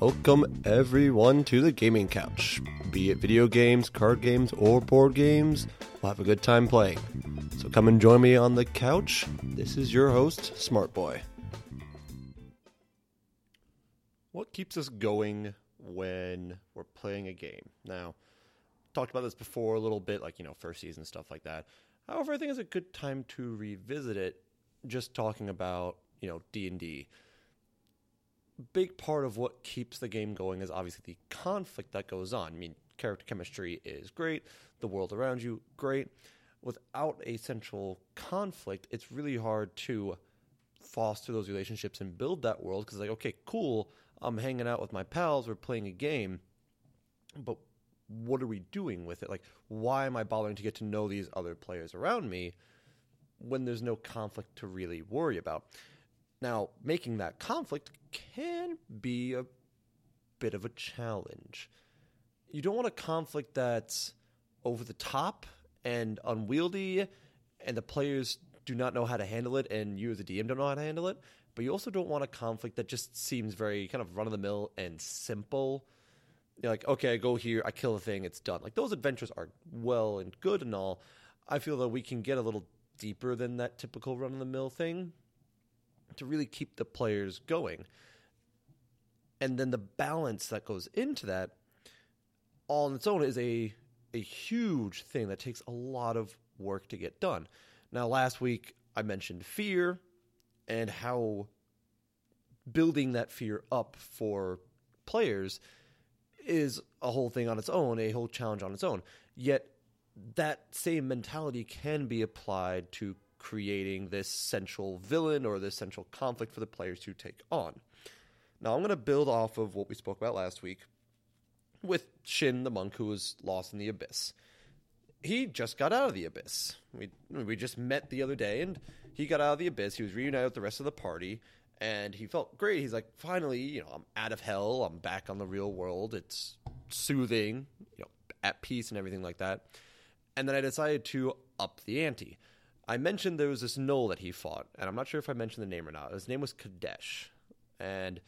Welcome everyone to the gaming couch. Be it video games, card games, or board games, we'll have a good time playing. So come and join me on the couch. This is your host, Smart Boy. What keeps us going when we're playing a game? Now, talked about this before a little bit, like, you know, first season stuff like that. However, I think it's a good time to revisit it just talking about, you know, D&D big part of what keeps the game going is obviously the conflict that goes on. I mean, character chemistry is great, the world around you, great. Without a central conflict, it's really hard to foster those relationships and build that world because, like, okay, cool, I'm hanging out with my pals, we're playing a game, but what are we doing with it? Like, why am I bothering to get to know these other players around me when there's no conflict to really worry about? Now, making that conflict can be a bit of a challenge. You don't want a conflict that's over the top and unwieldy, and the players do not know how to handle it, and you as a DM don't know how to handle it. But you also don't want a conflict that just seems very kind of run of the mill and simple. You're like, okay, I go here, I kill a thing, it's done. Like those adventures are well and good and all. I feel that we can get a little deeper than that typical run of the mill thing to really keep the players going. And then the balance that goes into that all on its own is a a huge thing that takes a lot of work to get done. Now last week I mentioned fear and how building that fear up for players is a whole thing on its own, a whole challenge on its own. Yet that same mentality can be applied to creating this central villain or this central conflict for the players to take on. Now, I'm going to build off of what we spoke about last week with Shin, the monk who was lost in the abyss. He just got out of the abyss. We we just met the other day, and he got out of the abyss. He was reunited with the rest of the party, and he felt great. He's like, finally, you know, I'm out of hell. I'm back on the real world. It's soothing, you know, at peace and everything like that. And then I decided to up the ante. I mentioned there was this gnoll that he fought, and I'm not sure if I mentioned the name or not. His name was Kadesh, and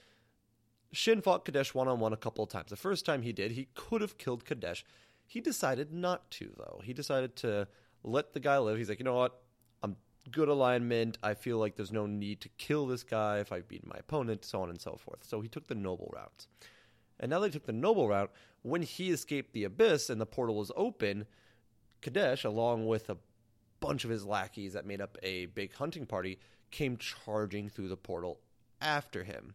Shin fought Kadesh one on one a couple of times. The first time he did, he could have killed Kadesh. He decided not to, though. He decided to let the guy live. He's like, you know what? I'm good alignment. I feel like there's no need to kill this guy if I beat my opponent, so on and so forth. So he took the noble route. And now they took the noble route. When he escaped the abyss and the portal was open, Kadesh, along with a bunch of his lackeys that made up a big hunting party came charging through the portal after him.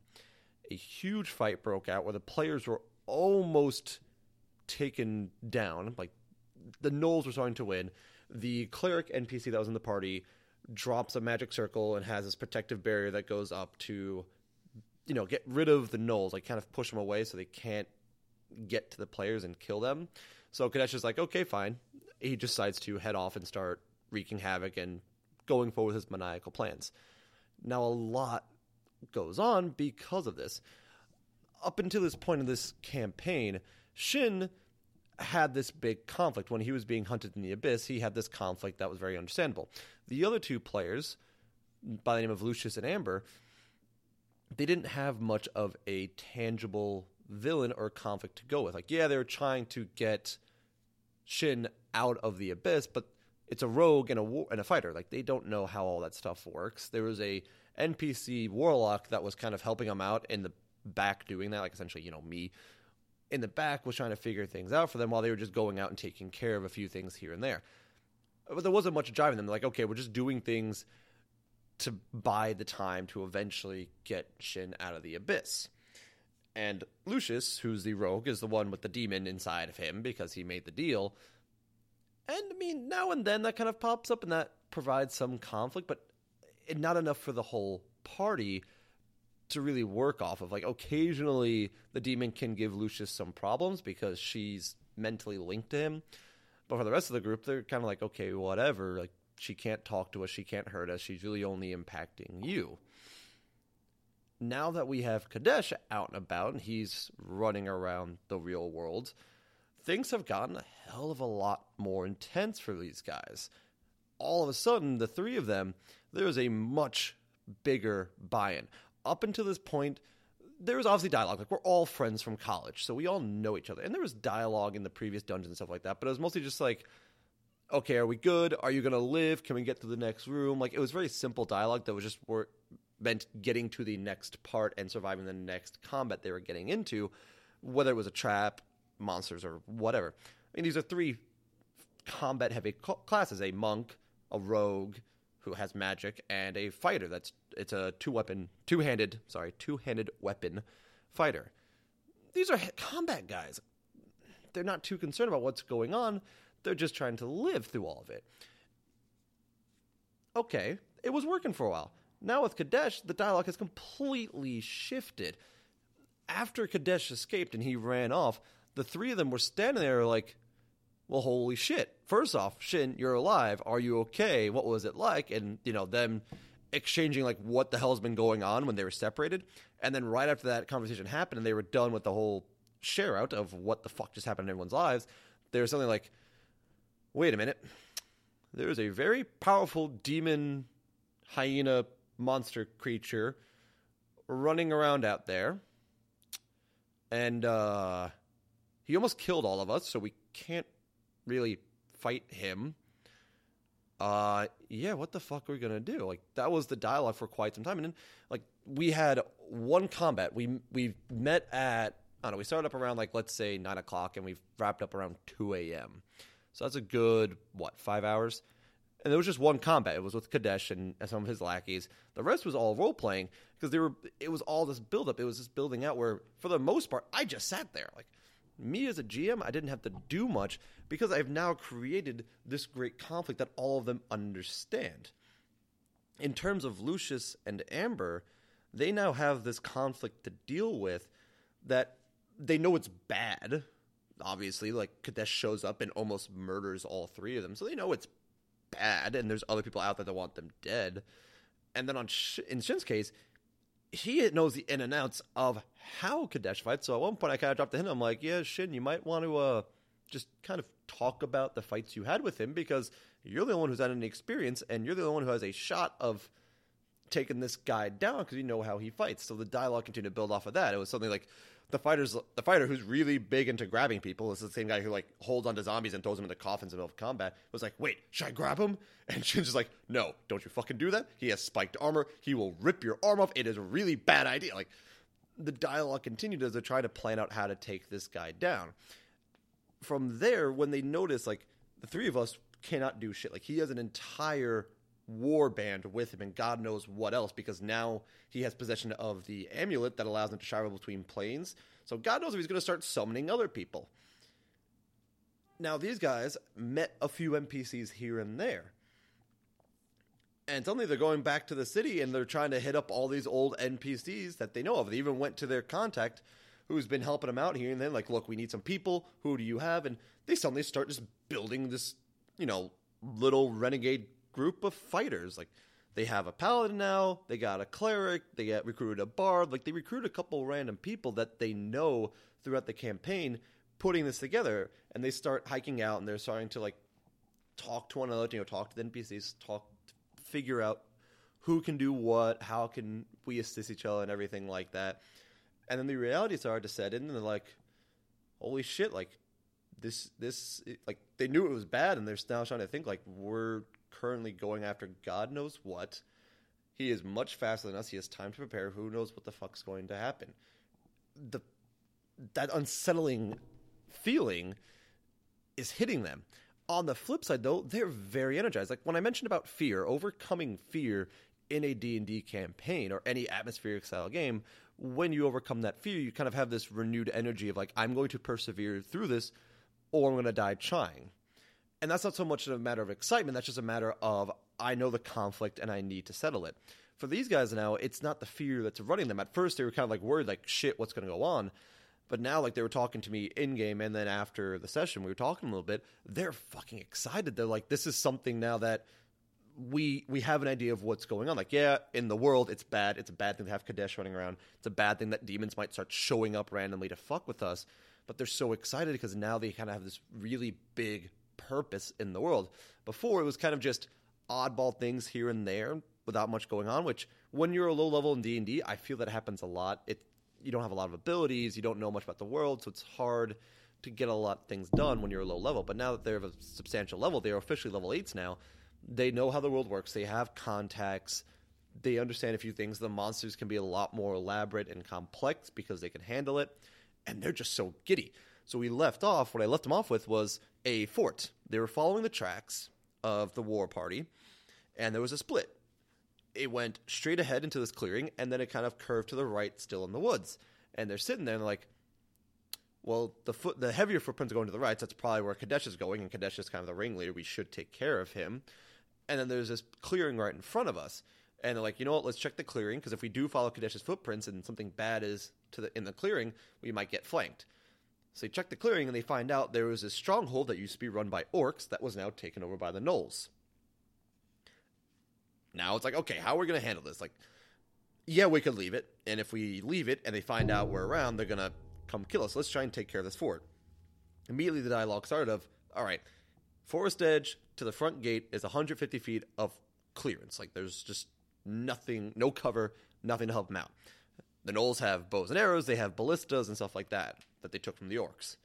A huge fight broke out where the players were almost taken down. Like the gnolls were starting to win. The cleric NPC that was in the party drops a magic circle and has this protective barrier that goes up to, you know, get rid of the gnolls, like kind of push them away so they can't get to the players and kill them. So Kadesh is like, okay, fine. He decides to head off and start wreaking havoc and going forward with his maniacal plans. Now, a lot goes on because of this. Up until this point in this campaign, Shin had this big conflict. When he was being hunted in the abyss, he had this conflict that was very understandable. The other two players, by the name of Lucius and Amber, they didn't have much of a tangible villain or conflict to go with. Like, yeah, they were trying to get Shin out of the abyss, but it's a rogue and a war- and a fighter. Like they don't know how all that stuff works. There was a NPC warlock that was kind of helping them out in the back doing that, like essentially, you know, me in the back was trying to figure things out for them while they were just going out and taking care of a few things here and there. But there wasn't much driving them. They're like, okay, we're just doing things to buy the time to eventually get Shin out of the abyss. And Lucius, who's the rogue, is the one with the demon inside of him because he made the deal and I mean, now and then that kind of pops up and that provides some conflict, but not enough for the whole party to really work off of. Like, occasionally the demon can give Lucius some problems because she's mentally linked to him. But for the rest of the group, they're kind of like, okay, whatever. Like, she can't talk to us, she can't hurt us, she's really only impacting you. Now that we have Kadesh out and about and he's running around the real world, things have gotten a hell of a lot more intense for these guys. All of a sudden, the three of them, there is a much bigger buy in. Up until this point, there was obviously dialogue. Like we're all friends from college, so we all know each other. And there was dialogue in the previous dungeons and stuff like that. But it was mostly just like, okay, are we good? Are you gonna live? Can we get to the next room? Like it was very simple dialogue that was just meant getting to the next part and surviving the next combat they were getting into, whether it was a trap, monsters, or whatever. I mean, these are three combat heavy classes: a monk, a rogue who has magic, and a fighter. That's it's a two weapon, two handed, sorry, two handed weapon fighter. These are combat guys. They're not too concerned about what's going on. They're just trying to live through all of it. Okay, it was working for a while. Now with Kadesh, the dialogue has completely shifted. After Kadesh escaped and he ran off, the three of them were standing there like, well, holy shit. First off, Shin, you're alive. Are you okay? What was it like? And, you know, them exchanging like what the hell's been going on when they were separated. And then right after that conversation happened and they were done with the whole share out of what the fuck just happened in everyone's lives, there was something like, wait a minute. There is a very powerful demon hyena monster creature running around out there. And uh, he almost killed all of us, so we can't really fight him. Uh, yeah, what the fuck are we gonna do? Like that was the dialogue for quite some time, and then like we had one combat. We we met at I don't know. We started up around like let's say nine o'clock, and we wrapped up around two a.m. So that's a good what five hours. And there was just one combat. It was with Kadesh and some of his lackeys. The rest was all role playing because they were. It was all this build up. It was this building out where, for the most part, I just sat there. Like me as a GM, I didn't have to do much because I've now created this great conflict that all of them understand. In terms of Lucius and Amber, they now have this conflict to deal with that they know it's bad. Obviously, like Kadesh shows up and almost murders all three of them, so they know it's bad, and there's other people out there that want them dead. And then on Sh- in Shin's case, he knows the in and outs of how Kadesh fights. So at one point, I kind of dropped the hint. I'm like, yeah, Shin, you might want to uh, just kind of talk about the fights you had with him because you're the only one who's had any experience, and you're the only one who has a shot of taking this guy down because you know how he fights. So the dialogue continued to build off of that. It was something like the fighter's the fighter who's really big into grabbing people is the same guy who like holds onto zombies and throws them into coffins in the middle of combat. Was like, wait, should I grab him? And Shin's like, no, don't you fucking do that. He has spiked armor. He will rip your arm off. It is a really bad idea. Like the dialogue continued as they try to plan out how to take this guy down. From there, when they notice like the three of us cannot do shit. Like he has an entire war band with him and God knows what else because now he has possession of the amulet that allows him to travel between planes. So God knows if he's going to start summoning other people. Now, these guys met a few NPCs here and there. And suddenly they're going back to the city and they're trying to hit up all these old NPCs that they know of. They even went to their contact who's been helping them out here and then, like, look, we need some people. Who do you have? And they suddenly start just building this, you know, little renegade group of fighters. Like they have a paladin now, they got a cleric, they get recruited a bard, like they recruit a couple random people that they know throughout the campaign putting this together and they start hiking out and they're starting to like talk to one another, you know, talk to the NPCs, talk figure out who can do what, how can we assist each other and everything like that. And then the reality started to set in and they're like, holy shit, like this this like they knew it was bad and they're now trying to think like we're currently going after God knows what. He is much faster than us. He has time to prepare. Who knows what the fuck's going to happen? The that unsettling feeling is hitting them. On the flip side though, they're very energized. Like when I mentioned about fear, overcoming fear in a D&D campaign or any atmospheric style game, when you overcome that fear, you kind of have this renewed energy of like I'm going to persevere through this or I'm going to die trying and that's not so much a matter of excitement that's just a matter of i know the conflict and i need to settle it for these guys now it's not the fear that's running them at first they were kind of like worried like shit what's going to go on but now like they were talking to me in game and then after the session we were talking a little bit they're fucking excited they're like this is something now that we we have an idea of what's going on. Like, yeah, in the world, it's bad. It's a bad thing to have Kadesh running around. It's a bad thing that demons might start showing up randomly to fuck with us. But they're so excited because now they kind of have this really big purpose in the world. Before it was kind of just oddball things here and there without much going on. Which when you're a low level in D and I feel that happens a lot. It you don't have a lot of abilities, you don't know much about the world, so it's hard to get a lot of things done when you're a low level. But now that they're a substantial level, they're officially level eights now. They know how the world works. They have contacts. They understand a few things. The monsters can be a lot more elaborate and complex because they can handle it, and they're just so giddy. So we left off. What I left them off with was a fort. They were following the tracks of the war party, and there was a split. It went straight ahead into this clearing, and then it kind of curved to the right, still in the woods. And they're sitting there, and they're like, well, the foot, the heavier footprints going to the right. So that's probably where Kadesh is going, and Kadesh is kind of the ringleader. We should take care of him. And then there's this clearing right in front of us, and they're like, you know what? Let's check the clearing because if we do follow Kadesh's footprints and something bad is to the in the clearing, we might get flanked. So they check the clearing and they find out there was a stronghold that used to be run by orcs that was now taken over by the gnolls. Now it's like, okay, how are we going to handle this? Like, yeah, we could leave it, and if we leave it and they find out we're around, they're going to come kill us. Let's try and take care of this fort. Immediately, the dialogue started of, all right, forest edge to the front gate is 150 feet of clearance. Like, there's just nothing, no cover, nothing to help them out. The gnolls have bows and arrows, they have ballistas and stuff like that that they took from the orcs.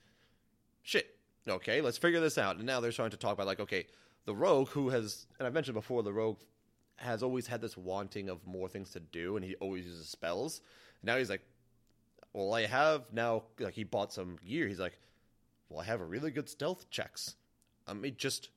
Shit. Okay, let's figure this out. And now they're starting to talk about, like, okay, the rogue who has, and I've mentioned before, the rogue has always had this wanting of more things to do, and he always uses spells. Now he's like, well, I have now, like, he bought some gear. He's like, well, I have a really good stealth checks. Let me just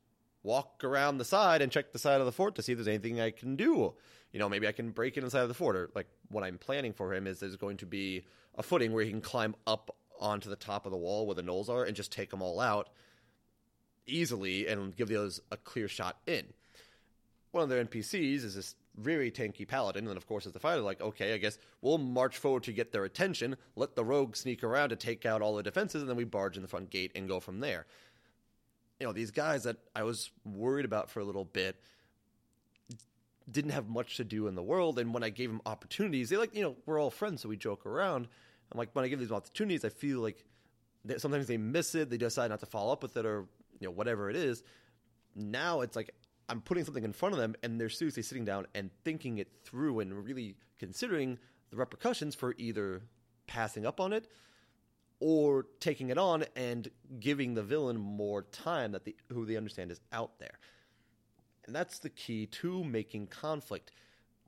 walk around the side and check the side of the fort to see if there's anything I can do. You know, maybe I can break in inside of the fort. Or, like, what I'm planning for him is there's going to be a footing where he can climb up onto the top of the wall where the gnolls are and just take them all out easily and give the others a clear shot in. One of their NPCs is this very tanky paladin, and of course, as the fighter, like, okay, I guess we'll march forward to get their attention, let the rogue sneak around to take out all the defenses, and then we barge in the front gate and go from there. You know, these guys that I was worried about for a little bit didn't have much to do in the world, and when I gave them opportunities, they like, you know, we're all friends, so we joke around. I'm like, when I give these opportunities, I feel like sometimes they miss it, they decide not to follow up with it, or you know, whatever it is. Now it's like I'm putting something in front of them, and they're seriously sitting down and thinking it through and really considering the repercussions for either passing up on it or taking it on and giving the villain more time that the who they understand is out there. And that's the key to making conflict.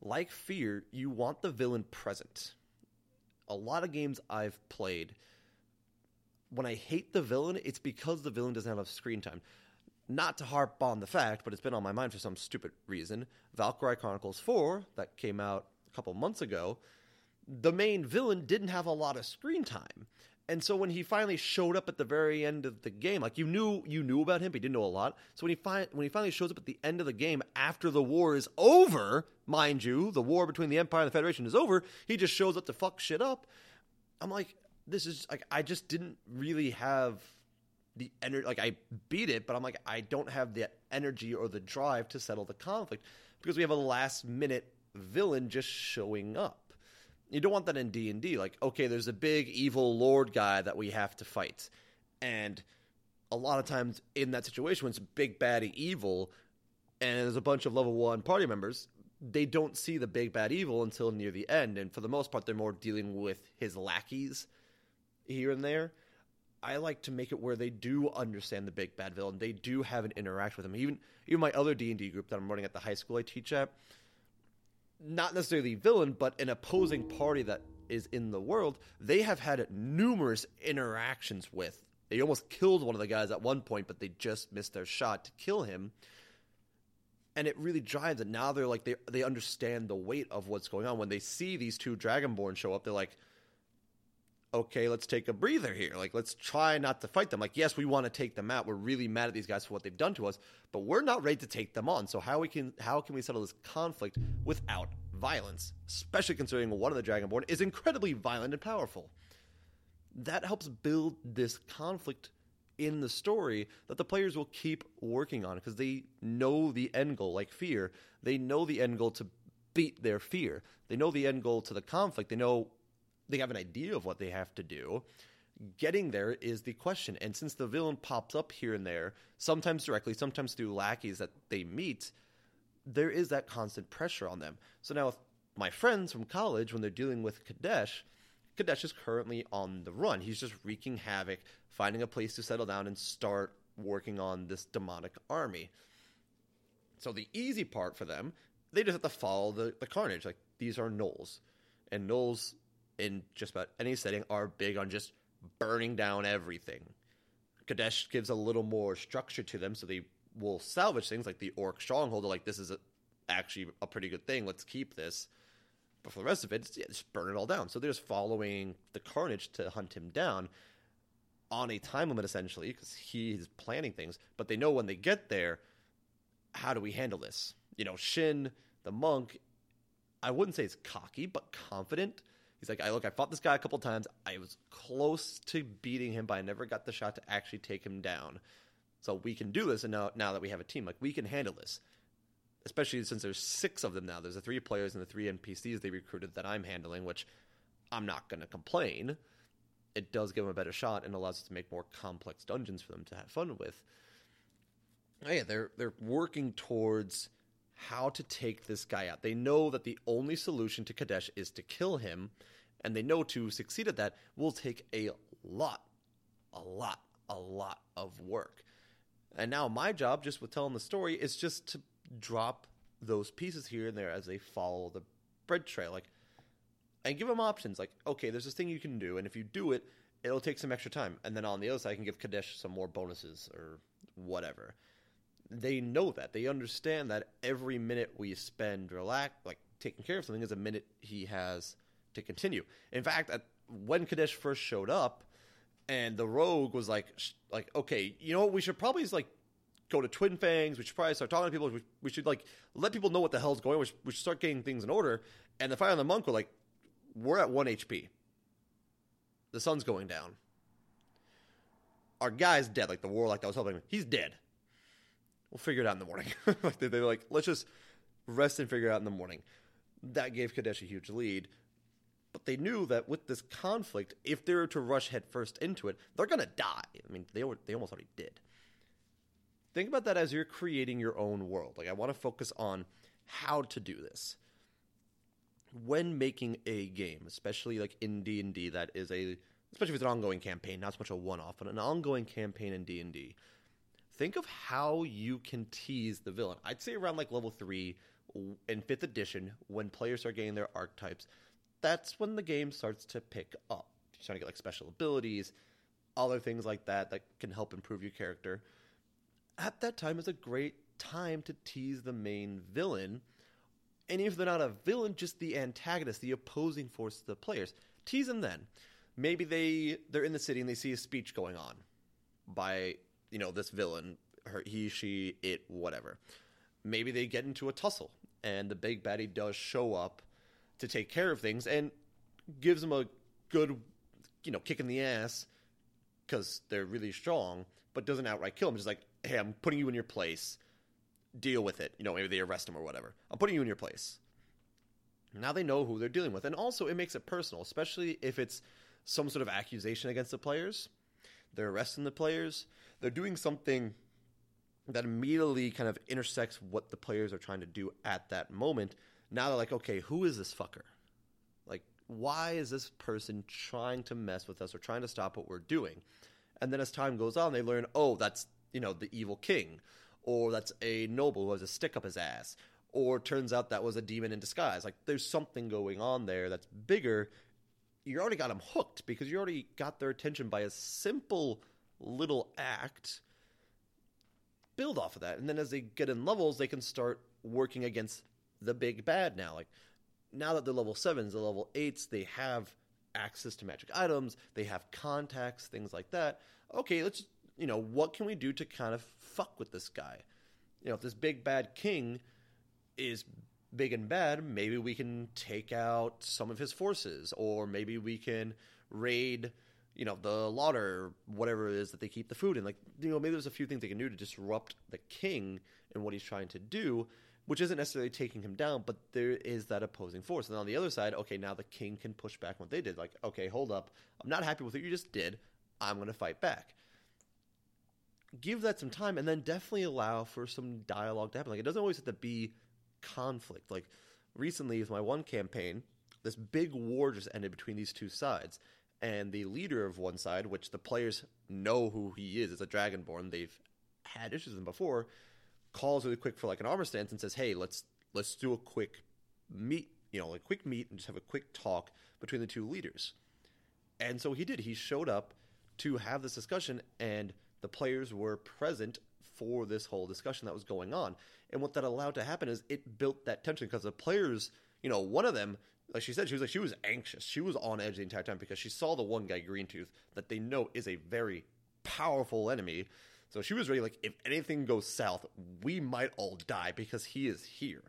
Like fear, you want the villain present. A lot of games I've played, when I hate the villain, it's because the villain doesn't have screen time. Not to harp on the fact, but it's been on my mind for some stupid reason. Valkyria Chronicles 4, that came out a couple months ago, the main villain didn't have a lot of screen time. And so when he finally showed up at the very end of the game, like you knew you knew about him, but didn't know a lot. So when he fi- when he finally shows up at the end of the game after the war is over, mind you, the war between the Empire and the Federation is over, he just shows up to fuck shit up. I'm like, this is like I just didn't really have the energy. Like I beat it, but I'm like I don't have the energy or the drive to settle the conflict because we have a last minute villain just showing up. You don't want that in D and D. Like, okay, there's a big evil lord guy that we have to fight, and a lot of times in that situation, when it's big baddie evil, and there's a bunch of level one party members, they don't see the big bad evil until near the end, and for the most part, they're more dealing with his lackeys here and there. I like to make it where they do understand the big bad villain. They do have an interaction with him. Even even my other D and D group that I'm running at the high school I teach at, not necessarily villain, but an opposing party that is in the world, they have had numerous interactions with. They almost killed one of the guys at one point, but they just missed their shot to kill him. And it really drives it. Now they're like they they understand the weight of what's going on. When they see these two Dragonborn show up, they're like, okay, let's take a breather here. Like, let's try not to fight them. Like, yes, we want to take them out. We're really mad at these guys for what they've done to us, but we're not ready to take them on. So how we can how can we settle this conflict without violence? Especially considering one of the Dragonborn is incredibly violent and powerful. That helps build this conflict in the story that the players will keep working on because they know the end goal, like fear. They know the end goal to beat their fear. They know the end goal to the conflict. They know they have an idea of what they have to do. Getting there is the question. And since the villain pops up here and there, sometimes directly, sometimes through lackeys that they meet, there is that constant pressure on them. So now, my friends from college, when they're dealing with Kadesh, Kadesh is currently on the run. He's just wreaking havoc, finding a place to settle down and start working on this demonic army. So the easy part for them, they just have to follow the, the carnage. Like these are gnolls. And gnolls in just about any setting are big on just burning down everything. Kadesh gives a little more structure to them, so they will salvage things like the orc stronghold. They're like, this is a, actually a pretty good thing. Let's keep this. But for the rest of it, yeah, just burn it all down. So they're just following the carnage to hunt him down on a time limit, essentially, because he's planning things. But they know when they get there, how do we handle this? You know, Shin, the monk, I wouldn't say he's cocky, but confident. He's like, I look, I fought this guy a couple times. I was close to beating him, but I never got the shot to actually take him down. So we can do this, and now now that we have a team, like we can handle this. Especially since there's six of them now. There's the three players and the three NPCs they recruited that I'm handling, which I'm not going to complain. It does give them a better shot and allows us to make more complex dungeons for them to have fun with. Oh, yeah, they're they're working towards how to take this guy out. They know that the only solution to Kadesh is to kill him, and they know to succeed at that will take a lot, a lot, a lot of work. And now my job, just with telling the story, is just to drop those pieces here and there as they follow the bread trail, like, and give them options. Like, okay, there's this thing you can do, and if you do it, it'll take some extra time. And then on the other side, I can give Kadesh some more bonuses or whatever they know that. They understand that every minute we spend relax like taking care of something is a minute he has to continue. In fact at, when kadesh first showed up and the rogue was like like okay you know what? We should probably like go to twin fangs. We should probably start talking to people. We, we should like let people know what the hell's going on. We should, we should start getting things in order. And the fire and the monk were like we're at 1 hp the sun's going down. Our guy's dead. Like the warlock that was helping him he's dead We'll figure it out in the morning. like they, they're like, let's just rest and figure it out in the morning. That gave Kadesh a huge lead. But they knew that with this conflict, if they were to rush headfirst into it, they're gonna die. I mean, they were they almost already did. Think about that as you're creating your own world. Like I want to focus on how to do this. When making a game, especially like in D and D, that is a especially if it's an ongoing campaign, not so much a one-off, but an ongoing campaign in D and D think of how you can tease the villain. I'd say around like level three in fifth edition, when players are getting their archetypes, that's when the game starts to pick up. You're trying to get like special abilities, other things like that that can help improve your character. At that time is a great time to tease the main villain. And if they're not a villain, just the antagonist, the opposing force to the players. Tease them then. Maybe they they're in the city and they see a speech going on by you know this villain, her, he, she, it, whatever. Maybe they get into a tussle, and the big baddie does show up to take care of things and gives them a good, you know, kick in the ass because they're really strong, but doesn't outright kill him. Just like, hey, I'm putting you in your place. Deal with it. You know, maybe they arrest him or whatever. I'm putting you in your place. Now they know who they're dealing with, and also it makes it personal, especially if it's some sort of accusation against the players. They're arresting the players they're doing something that immediately kind of intersects what the players are trying to do at that moment. Now they're like, okay, who is this fucker? Like, why is this person trying to mess with us or trying to stop what we're doing? And then as time goes on, they learn, oh, that's, you know, the evil king, or that's a noble who has a stick up his ass, or turns out that was a demon in disguise. Like, there's something going on there that's bigger. You already got them hooked because you already got their attention by a simple little act, build off of that. And then as they get in levels, they can start working against the big bad now. Like now that they're level sevens, the level eights, they have access to magic items, they have contacts, things like that. Okay, let's you know, what can we do to kind of fuck with this guy? You know, if this big bad king is big and bad, maybe we can take out some of his forces, or maybe we can raid you know the lauder whatever it is that they keep the food in. Like you know maybe there's a few things they can do to disrupt the king and what he's trying to do which isn't necessarily taking him down but there is that opposing force. And on the other side okay now the king can push back what they did. Like okay hold up. I'm not happy with what you just did. I'm going to fight back. Give that some time and then definitely allow for some dialogue to happen. Like it doesn't always have to be conflict. Like recently with my one campaign this big war just ended between these two sides, and the leader of one side, which the players know who he is, is a Dragonborn. They've had issues with him before. Calls really quick for like an armistice and says, "Hey, let's let's do a quick meet, you know, a quick meet and just have a quick talk between the two leaders." And so he did. He showed up to have this discussion, and the players were present for this whole discussion that was going on. And what that allowed to happen is it built that tension because the players, you know, one of them, like she said, she was like she was anxious. She was on edge the entire time because she saw the one guy, Green Tooth, that they know is a very powerful enemy. So she was ready, like, if anything goes south, we might all die because he is here.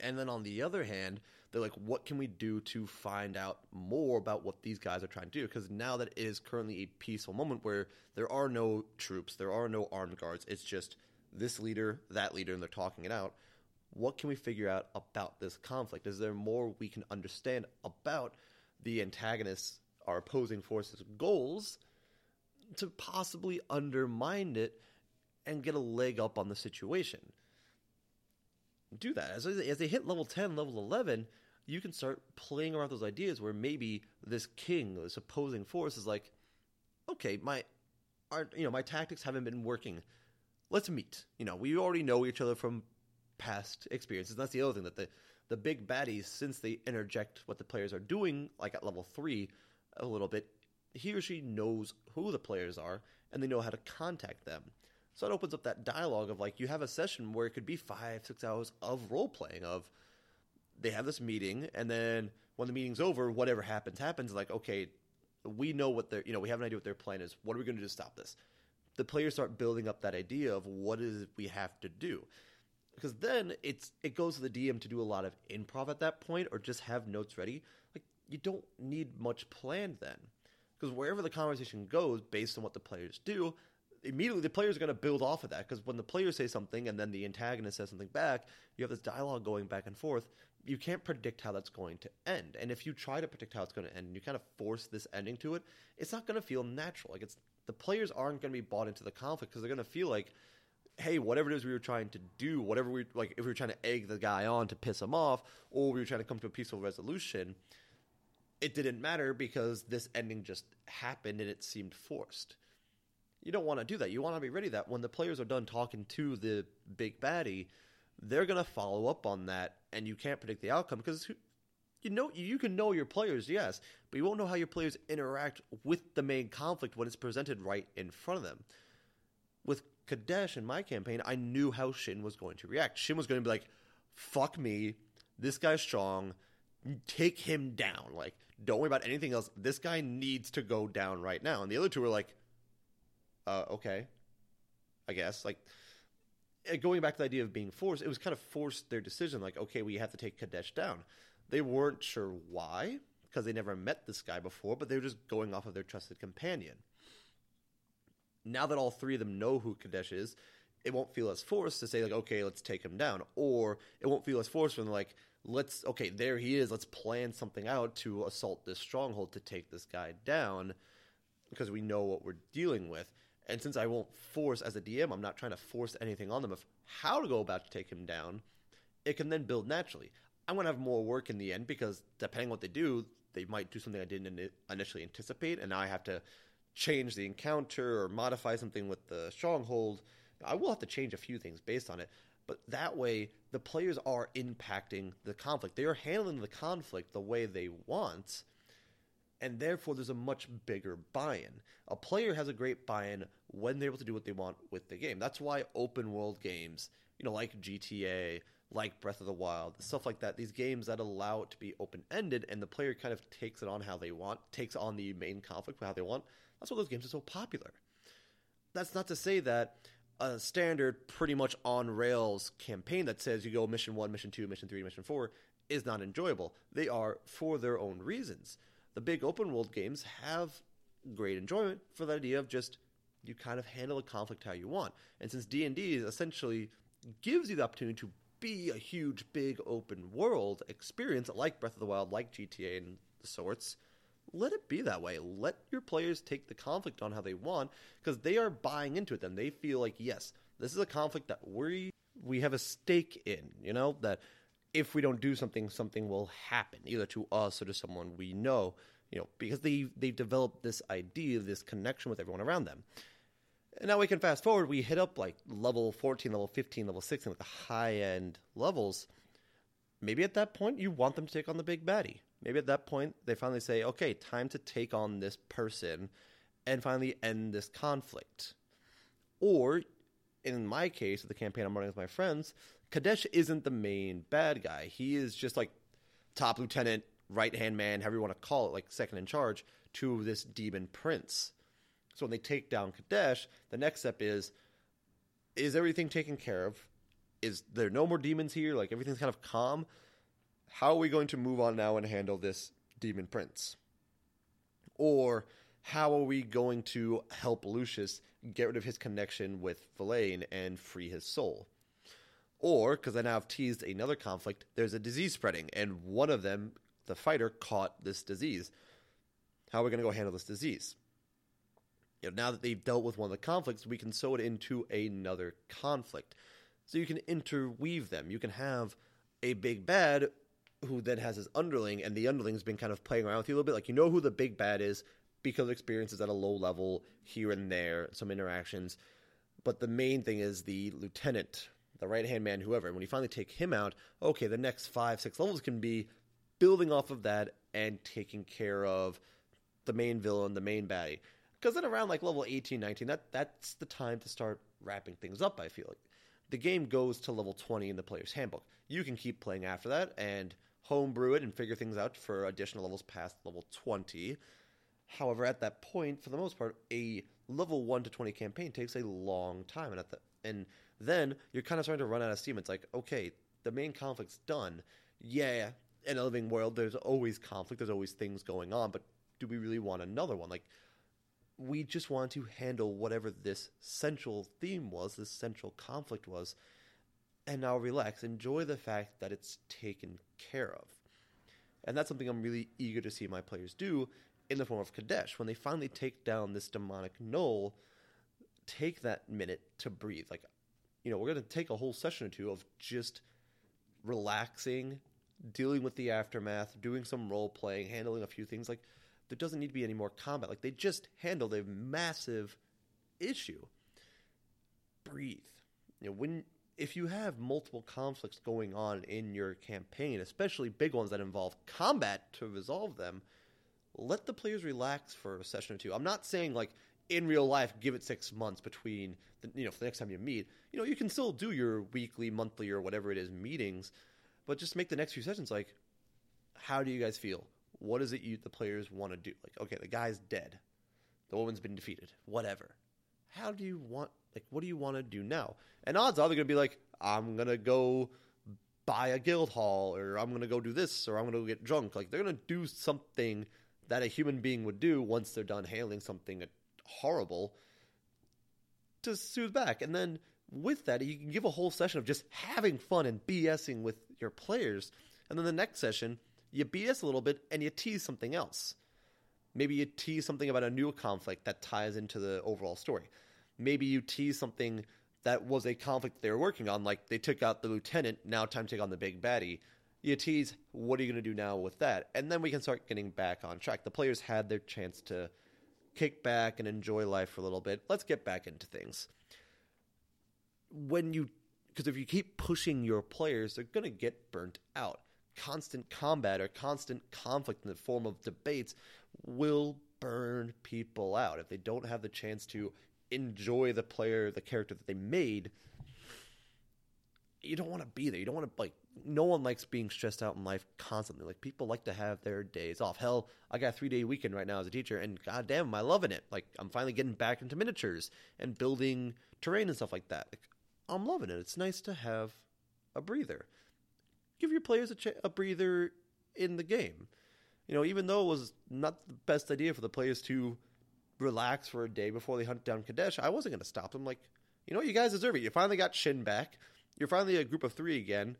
And then on the other hand, they're like, what can we do to find out more about what these guys are trying to do? Because now that it is currently a peaceful moment where there are no troops, there are no armed guards, it's just this leader, that leader, and they're talking it out. What can we figure out about this conflict? Is there more we can understand about the antagonists, our opposing forces' goals, to possibly undermine it and get a leg up on the situation? do that. As, as they hit level 10, level 11, you can start playing around those ideas where maybe this king, this opposing force, is like, okay, my, our, you know, my tactics haven't been working. Let's meet. You know, we already know each other from past experiences. And that's the other thing that the the big baddies, since they interject what the players are doing, like at level three, a little bit, he or she knows who the players are and they know how to contact them. So it opens up that dialogue of like you have a session where it could be five, six hours of role playing of they have this meeting and then when the meeting's over, whatever happens, happens. Like, okay, we know what they're you know, we have an idea what their plan is. What are we gonna do to stop this? The players start building up that idea of what is we have to do. Because then it's it goes to the DM to do a lot of improv at that point or just have notes ready. Like you don't need much planned then. Because wherever the conversation goes, based on what the players do, immediately the players are going to build off of that because when the players say something and then the antagonist says something back, you have this dialogue going back and forth. You can't predict how that's going to end, and if you try to predict how it's going to end, and you kind of force this ending to it, it's not going to feel natural. Like it's the players aren't going to be bought into the conflict because they're going to feel like, hey, whatever it is we were trying to do, whatever we like, if we were trying to egg the guy on to piss him off, or we were trying to come to a peaceful resolution, it didn't matter because this ending just happened and it seemed forced you don't want to do that. You want to be ready that when the players are done talking to the big baddie, they're to follow up on that, and you can't predict the outcome because you know you can know your players, yes, but you won't know how your players interact with the main conflict when it's presented right in front of them. With Kadesh in my campaign, I knew how Shin was going to react. Shin was going to be like, "Fuck me, this guy's strong, take him down." Like, don't worry about anything else. This guy needs to go down right now. And the other two were like, uh, okay, I guess. Like uh, going back to the idea of being forced, it was kind of forced their decision. Like, okay, we have to take Kadesh down. They weren't sure why because they never met this guy before, but they were just going off of their trusted companion. Now that all three of them know who Kadesh is, it won't feel as forced to say like, okay, let's take him down, or it won't feel as forced when they're like, let's okay, there he is. Let's plan something out to assault this stronghold to take this guy down because we know what we're dealing with. And since I won't force as a DM, I'm not trying to force anything on them of how to go about to take him down. It can then build naturally. I'm to have more work in the end because depending on what they do, they might do something I didn't initially anticipate, and now I have to change the encounter or modify something with the stronghold. I will have to change a few things based on it, but that way the players are impacting the conflict. They are handling the conflict the way they want and therefore there's a much bigger buy-in. A player has a great buy-in when they're able to do what they want with the game. That's why open world games, you know, like GTA, like Breath of the Wild, stuff like that, these games that allow it to be open-ended and the player kind of takes it on how they want, takes on the main conflict how they want. That's why those games are so popular. That's not to say that a standard pretty much on rails campaign that says you go mission 1, mission 2, mission 3, mission 4 is not enjoyable. They are for their own reasons the big open world games have great enjoyment for the idea of just you kind of handle a conflict how you want. And since D and D essentially gives you the opportunity to be a huge, big open world experience like Breath of the Wild, like GTA and the sorts, let it be that way. Let your players take the conflict on how they want because they are buying into it. Then they feel like yes, this is a conflict that we we have a stake in. You know that if we don't do something, something will happen, either to us or to someone we know, you know, because they they've developed this idea, this connection with everyone around them. And now we can fast forward, we hit up like level 14, level 15, level 16, like the high end levels. Maybe at that point you want them to take on the big baddie. Maybe at that point they finally say, okay, time to take on this person and finally end this conflict. Or, in my case, the campaign I'm running with my friends, Kadesh isn't the main bad guy. He is just like top lieutenant, right hand man, however you want to call it, like second in charge to this demon prince. So when they take down Kadesh, the next step is is everything taken care of? Is there no more demons here? Like everything's kind of calm. How are we going to move on now and handle this demon prince? Or how are we going to help Lucius get rid of his connection with Verlaine and free his soul? Or, because I now have teased another conflict, there's a disease spreading, and one of them, the fighter, caught this disease. How are we going to go handle this disease? You know, now that they've dealt with one of the conflicts, we can sew it into another conflict. So you can interweave them. You can have a big bad who then has his underling, and the underling's been kind of playing around with you a little bit. Like you know who the big bad is, because experiences at a low level here and there, some interactions. But the main thing is the lieutenant, the right hand man, whoever. And when you finally take him out, okay, the next five, six levels can be building off of that and taking care of the main villain, the main baddie. Because then around like level 18, 19, that, that's the time to start wrapping things up, I feel like. The game goes to level 20 in the player's handbook. You can keep playing after that and homebrew it and figure things out for additional levels past level 20. However, at that point, for the most part, a level one to twenty campaign takes a long time, and at the and then you're kind of starting to run out of steam. It's like, okay, the main conflict's done. Yeah, in a living world, there's always conflict. There's always things going on, but do we really want another one? Like, we just want to handle whatever this central theme was, this central conflict was, and now relax, enjoy the fact that it's taken care of. And that's something I'm really eager to see my players do in the form of Kadesh. When they finally take down this demonic gnoll, take that minute to breathe. Like, you know, we're going to take a whole session or two of just relaxing, dealing with the aftermath, doing some role playing, handling a few things. Like, there doesn't need to be any more combat. Like, they just handled a massive issue. Breathe. You know, when if you have multiple conflicts going on in your campaign, especially big ones that involve combat to resolve them, let the players relax for a session or two. I'm not saying like in real life, give it six months between the, you know for the next time you meet. You know, you can still do your weekly, monthly, or whatever it is meetings, but just make the next few sessions like, how do you guys feel? What is it you the players want to do? Like, okay, the guy's dead, the woman's been defeated, whatever. How do you want? Like, what do you want to do now? And odds are they're gonna be like, I'm gonna go buy a guild hall, or I'm gonna go do this, or I'm gonna go get drunk. Like, they're gonna do something that a human being would do once they're done handling something horrible to soothe back. And then with that, you can give a whole session of just having fun and BSing with your players. And then the next session, you beat us a little bit and you tease something else. Maybe you tease something about a new conflict that ties into the overall story. Maybe you tease something that was a conflict they were working on, like they took out the lieutenant, now time to take on the big baddie. You tease what are you going to do now with that? And then we can start getting back on track. The players had their chance to kick back and enjoy life for a little bit. Let's get back into things. When you because if you keep pushing your players they're going to get burnt out constant combat or constant conflict in the form of debates will burn people out if they don't have the chance to enjoy the player the character that they made you don't want to be there you don't want to like no one likes being stressed out in life constantly. Like people like to have their days off. Hell, I got a three day weekend right now as a teacher, and goddamn, am I loving it. Like I'm finally getting back into miniatures and building terrain and stuff like that. Like, I'm loving it. It's nice to have a breather. Give your players a, a breather in the game. You know, even though it was not the best idea for the players to relax for a day before they hunt down Kadesh, I wasn't going to stop them. Like, you know, you guys deserve it. You finally got Shin back. You're finally a group of three again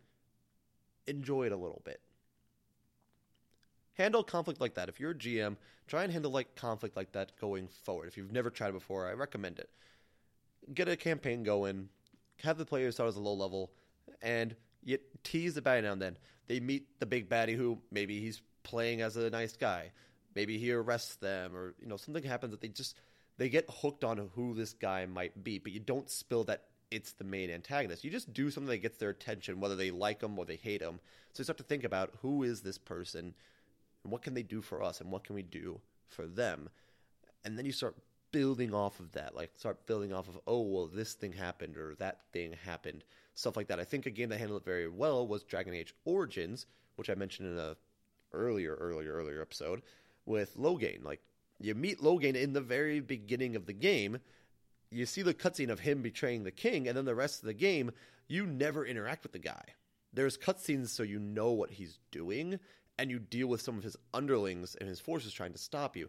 enjoy it a little bit. Handle conflict like that. If you're a GM, try and handle like conflict like that going forward. If you've never tried it before, I recommend it. Get a campaign going, have the players start as a low level, and You tease the baddie now and then. They meet the big baddie who maybe he's playing as a nice guy. Maybe he arrests them, or you know something happens that they just they get hooked on who this guy might be. But you don't spill that it's the main antagonist. You just do something that gets their attention, whether they like him or they hate him. So you start to think about who is this person, and what can they do for us, and what can we do for them, and then you start building off of that. Like start building off of, oh well, this thing happened or that thing happened, stuff like that. I think a game that handled it very well was Dragon Age Origins, which I mentioned in a earlier, earlier, earlier episode with Loghain. Like you meet Loghain in the very beginning of the game. You see the cutscene of him betraying the king, and then the rest of the game, you never interact with the guy. There's cutscenes so you know what he's doing, and you deal with some of his underlings and his forces trying to stop you.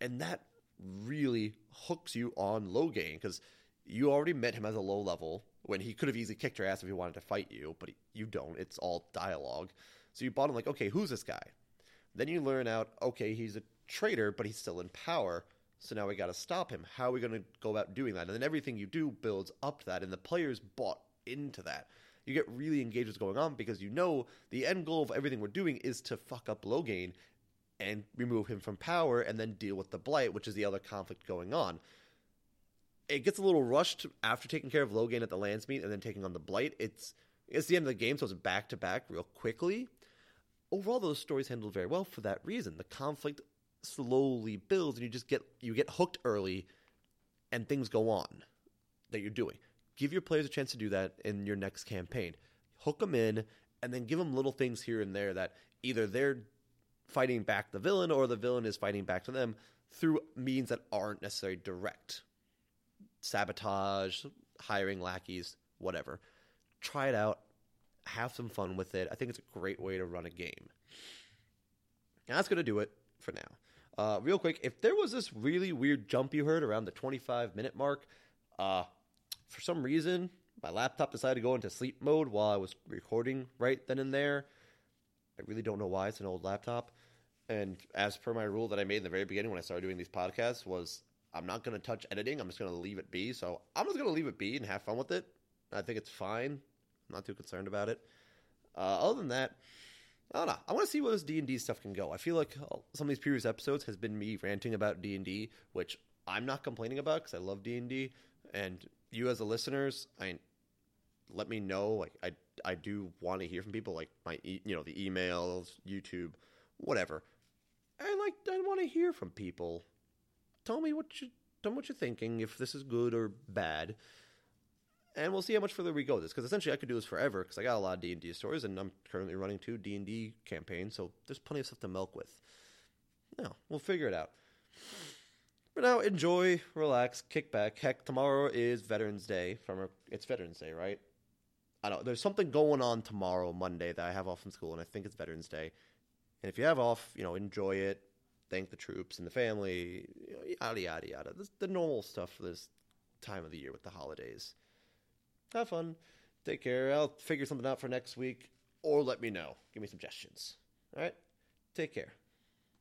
And that really hooks you on Loghain because you already met him as a low level when he could have easily kicked your ass if he wanted to fight you, but you don't. It's all dialogue. So you bought him like, okay, who's this guy? Then you learn out, okay, he's a traitor, but he's still in power. So now we got to stop him. How are we going to go about doing that? And then everything you do builds up to that, and the players bought into that. You get really engaged with what's going on because you know the end goal of everything we're doing is to fuck up Loghain and remove him from power and then deal with the blight, which is the other conflict going on. It gets a little rushed after taking care of Loghain at the Landsmeet and then taking on the blight. It's it's the end of the game, so it's back to back real quickly. Overall, those stories handled very well for that reason. The conflict slowly builds, and you just get you get hooked early, and things go on that you're doing. Give your players a chance to do that in your next campaign. Hook them in, and then give them little things here and there that either they're fighting back the villain or the villain is fighting back to them through means that aren't necessarily direct. Sabotage, hiring lackeys, whatever. Try it out. Have some fun with it. I think it's a great way to run a game. That's going to do it for now. Uh, real quick, if there was this really weird jump you heard around the 25 minute mark, uh, for some reason, my laptop decided to go into sleep mode while I was recording right then and there. I really don't know why. It's an old laptop. And as per my rule that I made in the very beginning when I started doing these podcasts was I'm not going to touch editing. I'm just going to leave it be. So I'm just going to leave it be and have fun with it. I think it's fine. I'm not too concerned about it. Uh, other than that, I don't know. I want to see where this D and D stuff can go. I feel like some of these previous episodes has been me ranting about D and D, which I'm not complaining about because I love D and D. And you as the listeners, I let me know. Like I I do want to hear from people, like my e- you know the emails, YouTube, whatever. I like I want to hear from people. Tell me what you tell me what you're thinking. If this is good or bad and we'll see how much further we go with this because essentially I could do this forever because I got a lot of D and D stories and I'm currently running two D and D campaigns, so there's plenty of stuff to milk with. No, we'll figure it out. But now enjoy, relax, kick back. Heck, tomorrow is Veterans Day. From it's Veterans Day, right? I don't. There's something going on tomorrow, Monday, that I have off from school, and I think it's Veterans Day. And if you have off, you know, enjoy it. Thank the troops and the family, yada yada yada. The normal stuff for this time of the year with the holidays have fun. Take care. I'll figure something out for next week, or let me know. Give me suggestions. All right. Take care.